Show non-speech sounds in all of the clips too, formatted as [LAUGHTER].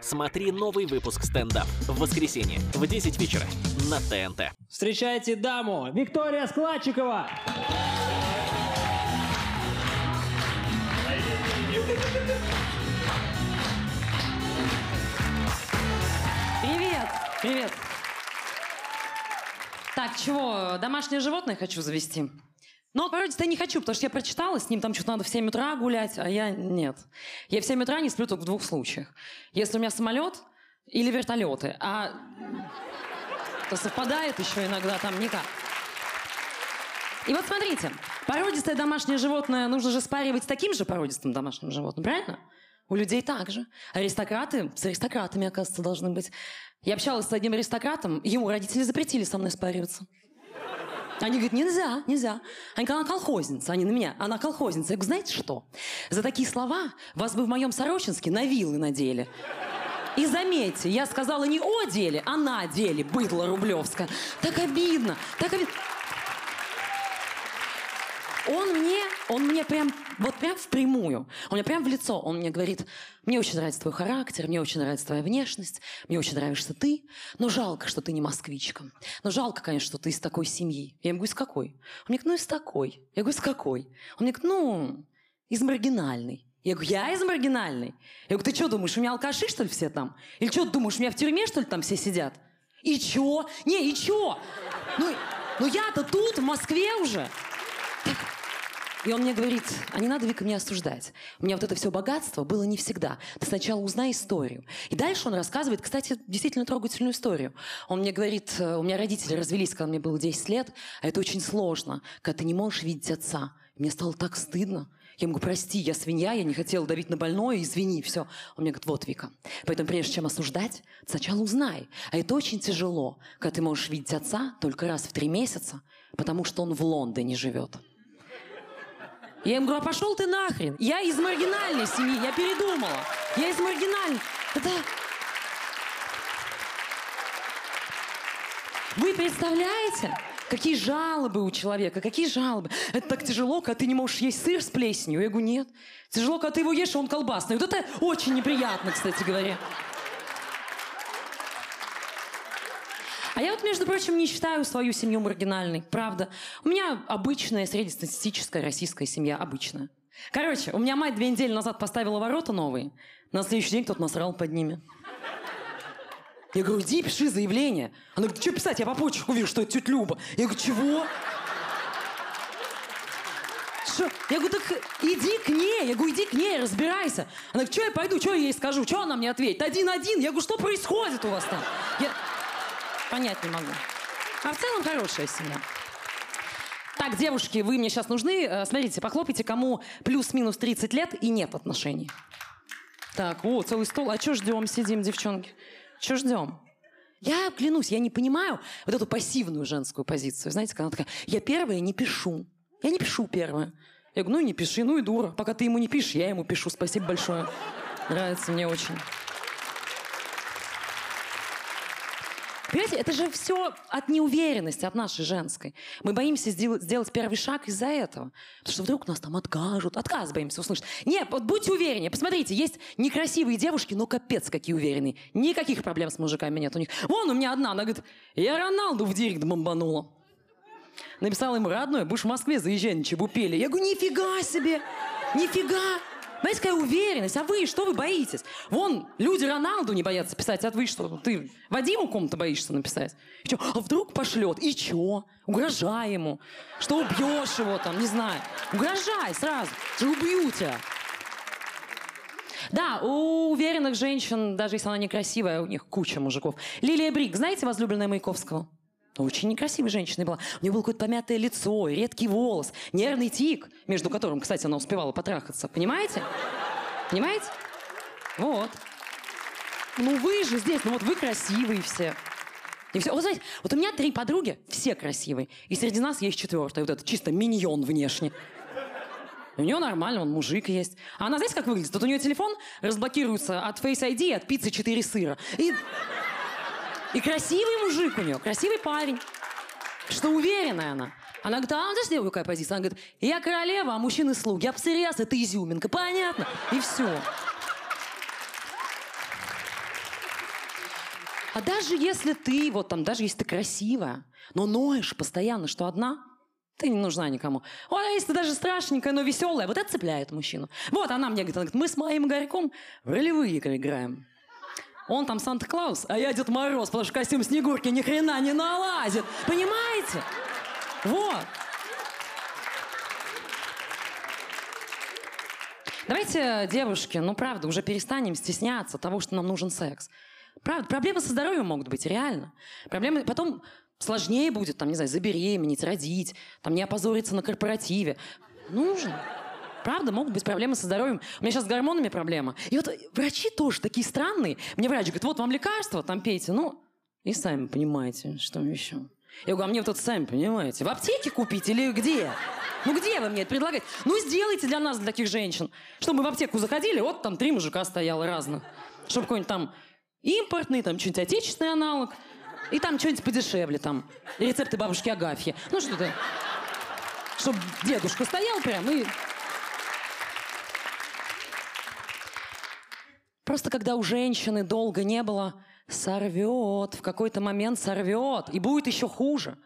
Смотри новый выпуск стендап в воскресенье в 10 вечера на ТНТ. Встречайте даму Виктория Складчикова. Привет! Привет! Так, чего, домашнее животное хочу завести? Но породистое не хочу, потому что я прочитала, с ним там что-то надо в 7 утра гулять, а я нет. Я в 7 утра не сплю только в двух случаях. Если у меня самолет или вертолеты, а то совпадает еще иногда там никак. И вот смотрите, породистое домашнее животное нужно же спаривать с таким же породистым домашним животным, правильно? У людей так же. Аристократы с аристократами, оказывается, должны быть. Я общалась с одним аристократом, ему родители запретили со мной спариваться. Они говорят, нельзя, нельзя. Они говорят, она колхозница, они на меня. Она колхозница. Я говорю, знаете что? За такие слова вас бы в моем Сорочинске на вилы надели. И заметьте, я сказала не о деле, а на деле, быдло рублевское. Так обидно, так обидно. Он мне, он мне прям, вот прям впрямую, он мне прям в лицо, он мне говорит, мне очень нравится твой характер, мне очень нравится твоя внешность, мне очень нравишься ты, но жалко, что ты не москвичка. Но жалко, конечно, что ты из такой семьи. Я ему говорю, из какой? Он мне говорит, ну из такой. Я говорю, из какой? Он мне говорит, ну, из маргинальной. Я говорю, я из маргинальной? Я говорю, ты что думаешь, у меня алкаши, что ли, все там? Или что думаешь, у меня в тюрьме, что ли, там все сидят? И чё? Не, и чё? Ну, ну я-то тут, в Москве уже. И он мне говорит, а не надо, Вика, меня осуждать. У меня вот это все богатство было не всегда. Ты сначала узнай историю. И дальше он рассказывает, кстати, действительно трогательную историю. Он мне говорит, э, у меня родители развелись, когда мне было 10 лет, а это очень сложно, когда ты не можешь видеть отца. Мне стало так стыдно. Я ему говорю, прости, я свинья, я не хотела давить на больное, извини, все. Он мне говорит, вот, Вика, поэтому прежде чем осуждать, сначала узнай. А это очень тяжело, когда ты можешь видеть отца только раз в три месяца, потому что он в Лондоне живет. Я ему говорю, а пошел ты нахрен. Я из маргинальной семьи, я передумала. Я из маргинальной. Это... Вы представляете, какие жалобы у человека, какие жалобы. Это так тяжело, когда ты не можешь есть сыр с плесенью. Я говорю, нет. Тяжело, когда ты его ешь, а он колбасный. Вот это очень неприятно, кстати говоря. А я вот, между прочим, не считаю свою семью маргинальной, правда. У меня обычная среднестатистическая российская семья, обычная. Короче, у меня мать две недели назад поставила ворота новые. На следующий день кто-то насрал под ними. Я говорю, иди пиши заявление. Она говорит, что писать? Я по почерку вижу, что это тетя Люба. Я говорю, чего? Что? Я говорю, так иди к ней. Я говорю, иди к ней, разбирайся. Она говорит, что я пойду, что я ей скажу? Что она мне ответит? Один-один. Я говорю, что происходит у вас там? Я... Понять не могу. А в целом хорошая семья. Так, девушки, вы мне сейчас нужны. Э, смотрите, похлопайте, кому плюс-минус 30 лет и нет отношений. Так, о, целый стол. А что ждем, сидим, девчонки? Что ждем? Я клянусь, я не понимаю вот эту пассивную женскую позицию. Знаете, когда она такая, я первая не пишу. Я не пишу первая. Я говорю, ну и не пиши, ну и дура. Пока ты ему не пишешь, я ему пишу. Спасибо большое. Нравится мне очень. Понимаете, это же все от неуверенности, от нашей женской. Мы боимся сделать, первый шаг из-за этого. Потому что вдруг нас там откажут. Отказ боимся услышать. Нет, вот будьте увереннее. Посмотрите, есть некрасивые девушки, но капец какие уверенные. Никаких проблем с мужиками нет у них. Вон у меня одна, она говорит, я Роналду в директ бомбанула. Написала ему, родной, будешь в Москве, заезжай на Чебупели. Я говорю, нифига себе, нифига. Знаете, какая уверенность? А вы что вы боитесь? Вон, люди Роналду не боятся писать, а вы что? Ты Вадиму кому-то боишься написать? И что? А вдруг пошлет? И чё? Угрожай ему. Что убьешь его там, не знаю. Угрожай сразу. Что убью тебя. Да, у уверенных женщин, даже если она некрасивая, у них куча мужиков. Лилия Брик, знаете возлюбленная Маяковского? Очень некрасивой женщиной была. У нее было какое-то помятое лицо, редкий волос, нервный тик, между которым, кстати, она успевала потрахаться. Понимаете? Понимаете? Вот. Ну вы же здесь, ну вот вы красивые все. И все. Вот знаете, вот у меня три подруги, все красивые. И среди нас есть четвертая, вот этот чисто миньон внешне. у нее нормально, он мужик есть. А она, знаете, как выглядит? Тут у нее телефон разблокируется от Face ID от пиццы 4 сыра. И и красивый мужик у нее, красивый парень. Что уверенная она. Она говорит, а подожди, какая позиция? Она говорит, я королева, а мужчины слуги. Я псориаз, это изюминка. Понятно? И все. А даже если ты, вот там, даже если ты красивая, но ноешь постоянно, что одна, ты не нужна никому. Ой, а если ты даже страшненькая, но веселая, вот это цепляет мужчину. Вот она мне говорит, она говорит, мы с моим Игорьком в ролевые игры играем. Он там Санта-Клаус, а я Дед Мороз, потому что костюм Снегурки ни хрена не налазит. Понимаете? Вот. Давайте, девушки, ну правда, уже перестанем стесняться того, что нам нужен секс. Правда, проблемы со здоровьем могут быть, реально. Проблемы потом сложнее будет, там, не знаю, забеременеть, родить, там, не опозориться на корпоративе. Нужно. Правда, могут быть проблемы со здоровьем. У меня сейчас с гормонами проблема. И вот врачи тоже такие странные. Мне врач говорит, вот вам лекарство, там пейте. Ну, и сами понимаете, что еще. Я говорю, а мне вот это сами понимаете. В аптеке купить или где? Ну где вы мне это предлагаете? Ну сделайте для нас, для таких женщин. Чтобы мы в аптеку заходили, вот там три мужика стояло разных. Чтобы какой-нибудь там импортный, там что-нибудь отечественный аналог. И там что-нибудь подешевле, там. Рецепты бабушки Агафьи. Ну что-то. Чтобы дедушка стоял прям и... Просто когда у женщины долго не было, сорвет, в какой-то момент сорвет, и будет еще хуже.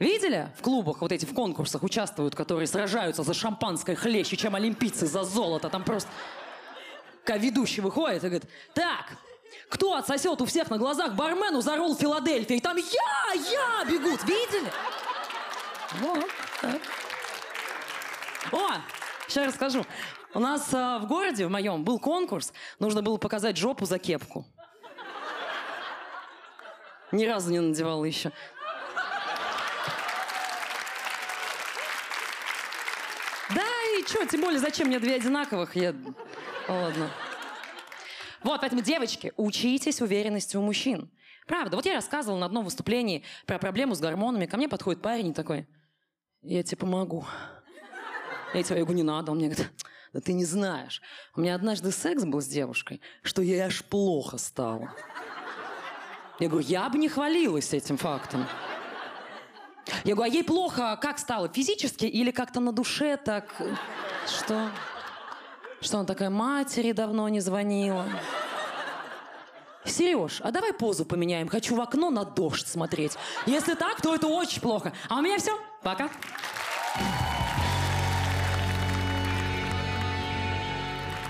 Видели в клубах, вот эти в конкурсах участвуют, которые сражаются за шампанское хлеще, чем олимпийцы за золото. Там просто ведущий выходит и говорит, так, кто отсосет у всех на глазах бармену за ролл Филадельфия? И там я, я бегут, видели? Вот так. О, сейчас расскажу. У нас э, в городе, в моем, был конкурс. Нужно было показать жопу за кепку. Ни разу не надевала еще. и что, тем более, зачем мне две одинаковых? Я... Ладно. Вот, поэтому, девочки, учитесь уверенности у мужчин. Правда, вот я рассказывала на одном выступлении про проблему с гормонами. Ко мне подходит парень и такой, я тебе помогу. Я тебе говорю, не надо. Он мне говорит, да ты не знаешь. У меня однажды секс был с девушкой, что ей аж плохо стало. Я говорю, я бы не хвалилась этим фактом. Я говорю, а ей плохо как стало? Физически или как-то на душе так? Что? Что она такая, матери давно не звонила? Сереж, а давай позу поменяем. Хочу в окно на дождь смотреть. Если так, то это очень плохо. А у меня все. Пока.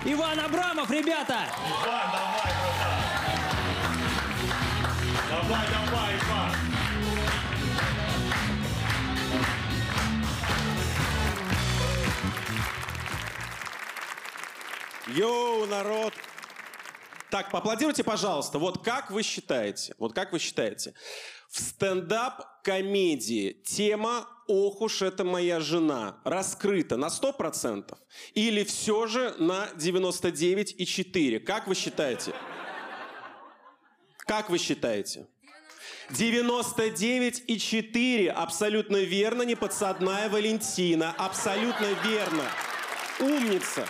Иван Абрамов, ребята! Иван, давай, братан! Давай, давай, Иван! Йоу, народ! Так, поаплодируйте, пожалуйста. Вот как вы считаете, вот как вы считаете, в стендап-комедии тема «Ох уж это моя жена» раскрыта на 100% или все же на 99,4%? Как вы считаете? Как вы считаете? 99,4 абсолютно верно, не подсадная Валентина. Абсолютно верно. Умница.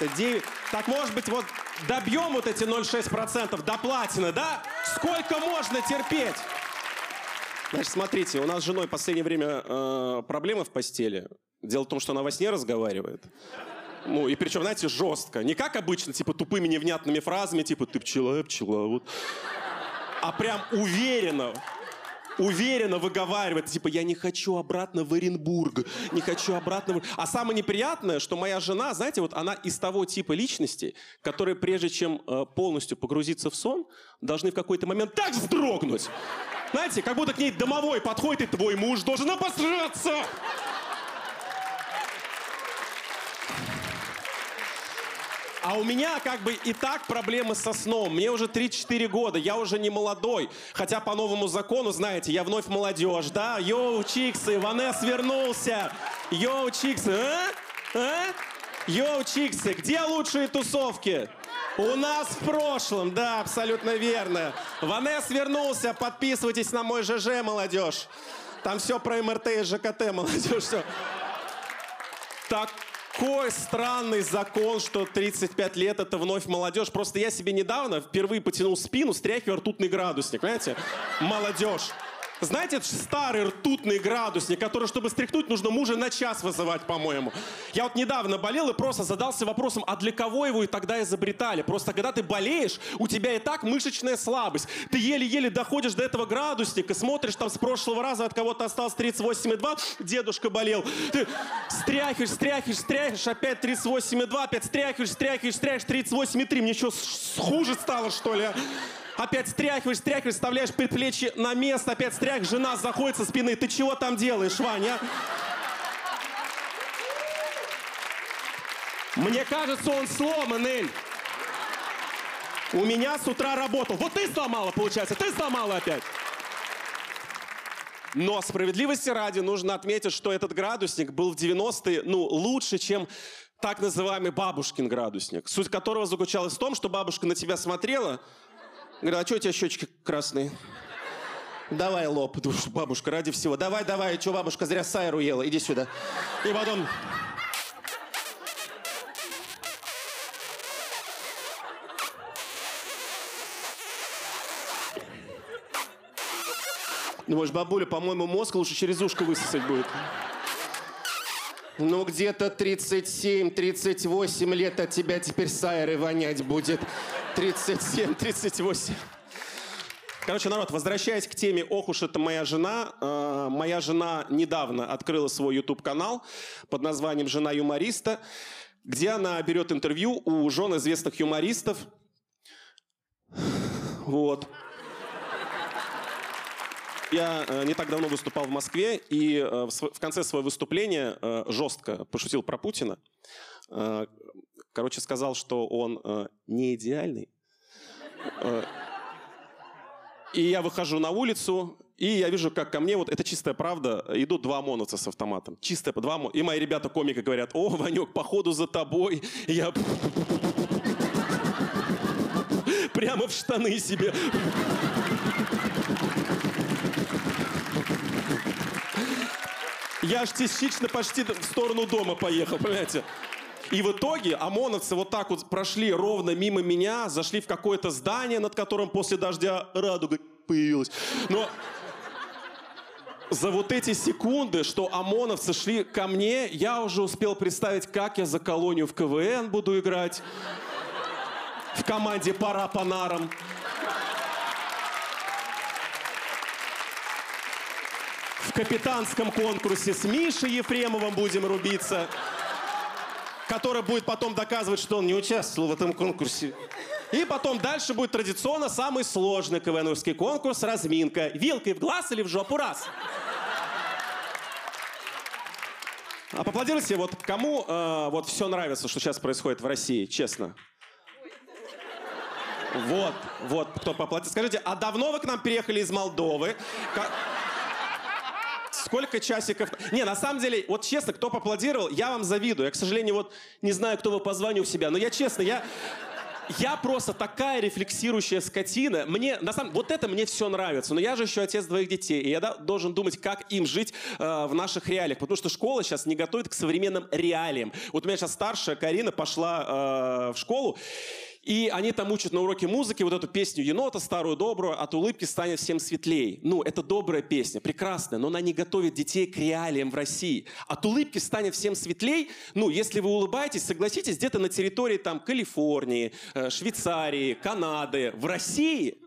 99. Так, может быть, вот добьем вот эти 0,6% до платины, да? Сколько можно терпеть? Значит, смотрите, у нас с женой в последнее время э, проблемы в постели. Дело в том, что она во сне разговаривает. Ну, и причем, знаете, жестко. Не как обычно, типа, тупыми невнятными фразами, типа, ты пчела, я пчела, вот. А прям уверенно, уверенно выговаривает, типа, я не хочу обратно в Оренбург, не хочу обратно в... А самое неприятное, что моя жена, знаете, вот она из того типа личности, которые прежде чем э, полностью погрузиться в сон, должны в какой-то момент так вздрогнуть. Знаете, как будто к ней домовой подходит, и твой муж должен обосраться. А у меня как бы и так проблемы со сном. Мне уже 34 года, я уже не молодой. Хотя по новому закону, знаете, я вновь молодежь, да? Йоу, чиксы, Ванес вернулся. Йоу, чиксы, а? А? Йоу, чиксы, где лучшие тусовки? У нас в прошлом, да, абсолютно верно. Ванес вернулся, подписывайтесь на мой ЖЖ, молодежь. Там все про МРТ и ЖКТ, молодежь, все. Так какой странный закон, что 35 лет это вновь молодежь. Просто я себе недавно впервые потянул спину, стряхивая ртутный градусник, понимаете? Молодежь. Знаете, старый ртутный градусник, который, чтобы стряхнуть, нужно мужа на час вызывать, по-моему. Я вот недавно болел и просто задался вопросом, а для кого его и тогда изобретали? Просто когда ты болеешь, у тебя и так мышечная слабость. Ты еле-еле доходишь до этого градусника, смотришь там с прошлого раза от кого-то осталось 38,2, дедушка болел. Ты стряхиваешь, стряхиваешь, стряхиваешь, опять 38,2, опять стряхиваешь, стряхиваешь, стряхиваешь, 38,3. Мне что, хуже стало, что ли? Опять стряхиваешь, стряхиваешь, вставляешь предплечье на место, опять стряхиваешь, жена заходит со спины. Ты чего там делаешь, Ваня? Мне кажется, он сломан, Эль. У меня с утра работал. Вот ты сломала, получается, ты сломала опять. Но справедливости ради нужно отметить, что этот градусник был в 90-е, ну, лучше, чем так называемый бабушкин градусник, суть которого заключалась в том, что бабушка на тебя смотрела, говорила, а что у тебя щечки красные? Давай лоб, душ, бабушка, ради всего. Давай, давай, что бабушка зря сайру ела, иди сюда. И потом... Думаешь, бабуля, по-моему, мозг лучше через ушко высосать будет. Ну, где-то 37-38 лет от тебя теперь сайрой вонять будет. 37-38. Короче, народ, возвращаясь к теме «Ох уж это моя жена», э, моя жена недавно открыла свой YouTube-канал под названием «Жена юмориста», где она берет интервью у жен известных юмористов. Вот. Я э, не так давно выступал в Москве и э, в, конце своего выступления э, жестко пошутил про Путина. Короче, сказал, что он не идеальный. И я выхожу на улицу, и я вижу, как ко мне, вот это чистая правда, идут два ОМОНовца с автоматом. Чистая, два ОМОНа. И мои ребята-комики говорят, о, Ванек, походу за тобой. И я [LAUGHS] прямо в штаны себе. Я аж частично почти в сторону дома поехал, понимаете? И в итоге ОМОНовцы вот так вот прошли ровно мимо меня, зашли в какое-то здание, над которым после дождя радуга появилась. Но за вот эти секунды, что ОМОНовцы шли ко мне, я уже успел представить, как я за колонию в КВН буду играть. В команде «Пора по нарам». В капитанском конкурсе с Мишей Ефремовым будем рубиться, который будет потом доказывать, что он не участвовал в этом конкурсе. И потом дальше будет традиционно самый сложный КВНовский конкурс «Разминка». Вилкой в глаз или в жопу раз. А поаплодируйте, вот кому э, вот все нравится, что сейчас происходит в России, честно? Вот, вот, кто поаплодирует. Скажите, а давно вы к нам переехали из Молдовы? Ка- Сколько часиков? Не, на самом деле, вот честно, кто поаплодировал, я вам завидую. Я, к сожалению, вот не знаю, кто вы по званию у себя, но я честно, я... Я просто такая рефлексирующая скотина. Мне, на самом вот это мне все нравится. Но я же еще отец двоих детей. И я да- должен думать, как им жить э, в наших реалиях. Потому что школа сейчас не готовит к современным реалиям. Вот у меня сейчас старшая Карина пошла э, в школу. И они там учат на уроке музыки вот эту песню енота, старую добрую, от улыбки станет всем светлей. Ну, это добрая песня, прекрасная, но она не готовит детей к реалиям в России. От улыбки станет всем светлей, ну, если вы улыбаетесь, согласитесь, где-то на территории там Калифорнии, э, Швейцарии, Канады, в России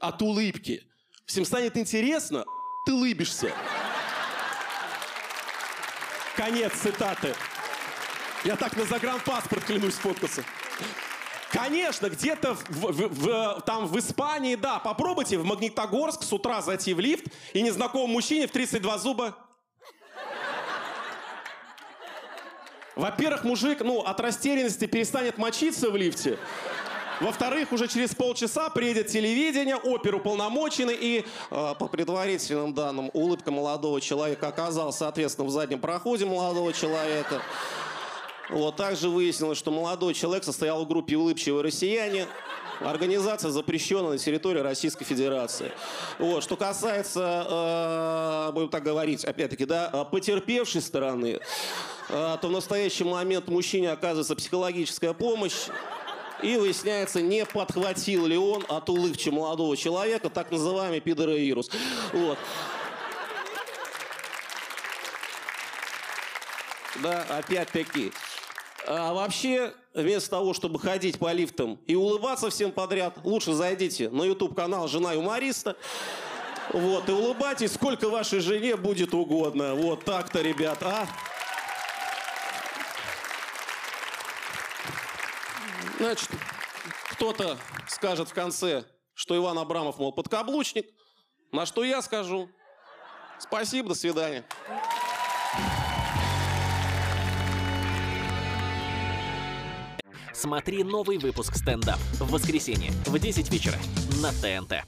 от улыбки всем станет интересно, ты улыбишься. Конец цитаты. Я так на загранпаспорт клянусь фоткаться. Конечно, где-то в, в- в- там в Испании, да, попробуйте в Магнитогорск с утра зайти в лифт и незнакомому мужчине в 32 зуба. Во-первых, мужик, ну, от растерянности перестанет мочиться в лифте. Во-вторых, уже через полчаса приедет телевидение, оперуполномоченный и э, по предварительным данным улыбка молодого человека оказалась, соответственно, в заднем проходе молодого человека. Вот также выяснилось, что молодой человек состоял в группе «Улыбчивые россияне». Организация запрещена на территории Российской Федерации. Вот. Что касается, э, будем так говорить, опять-таки, да, потерпевшей стороны, э, то в настоящий момент мужчине оказывается психологическая помощь. И выясняется, не подхватил ли он от улыбчи молодого человека так называемый пидоровирус. Вот. Да, опять-таки. А вообще, вместо того, чтобы ходить по лифтам и улыбаться всем подряд, лучше зайдите на YouTube-канал «Жена юмориста». Вот, и улыбайтесь, сколько вашей жене будет угодно. Вот так-то, ребят, а? Значит, кто-то скажет в конце, что Иван Абрамов, мол, подкаблучник. На что я скажу. Спасибо, до свидания. Смотри новый выпуск стендап в воскресенье в 10 вечера на ТНТ.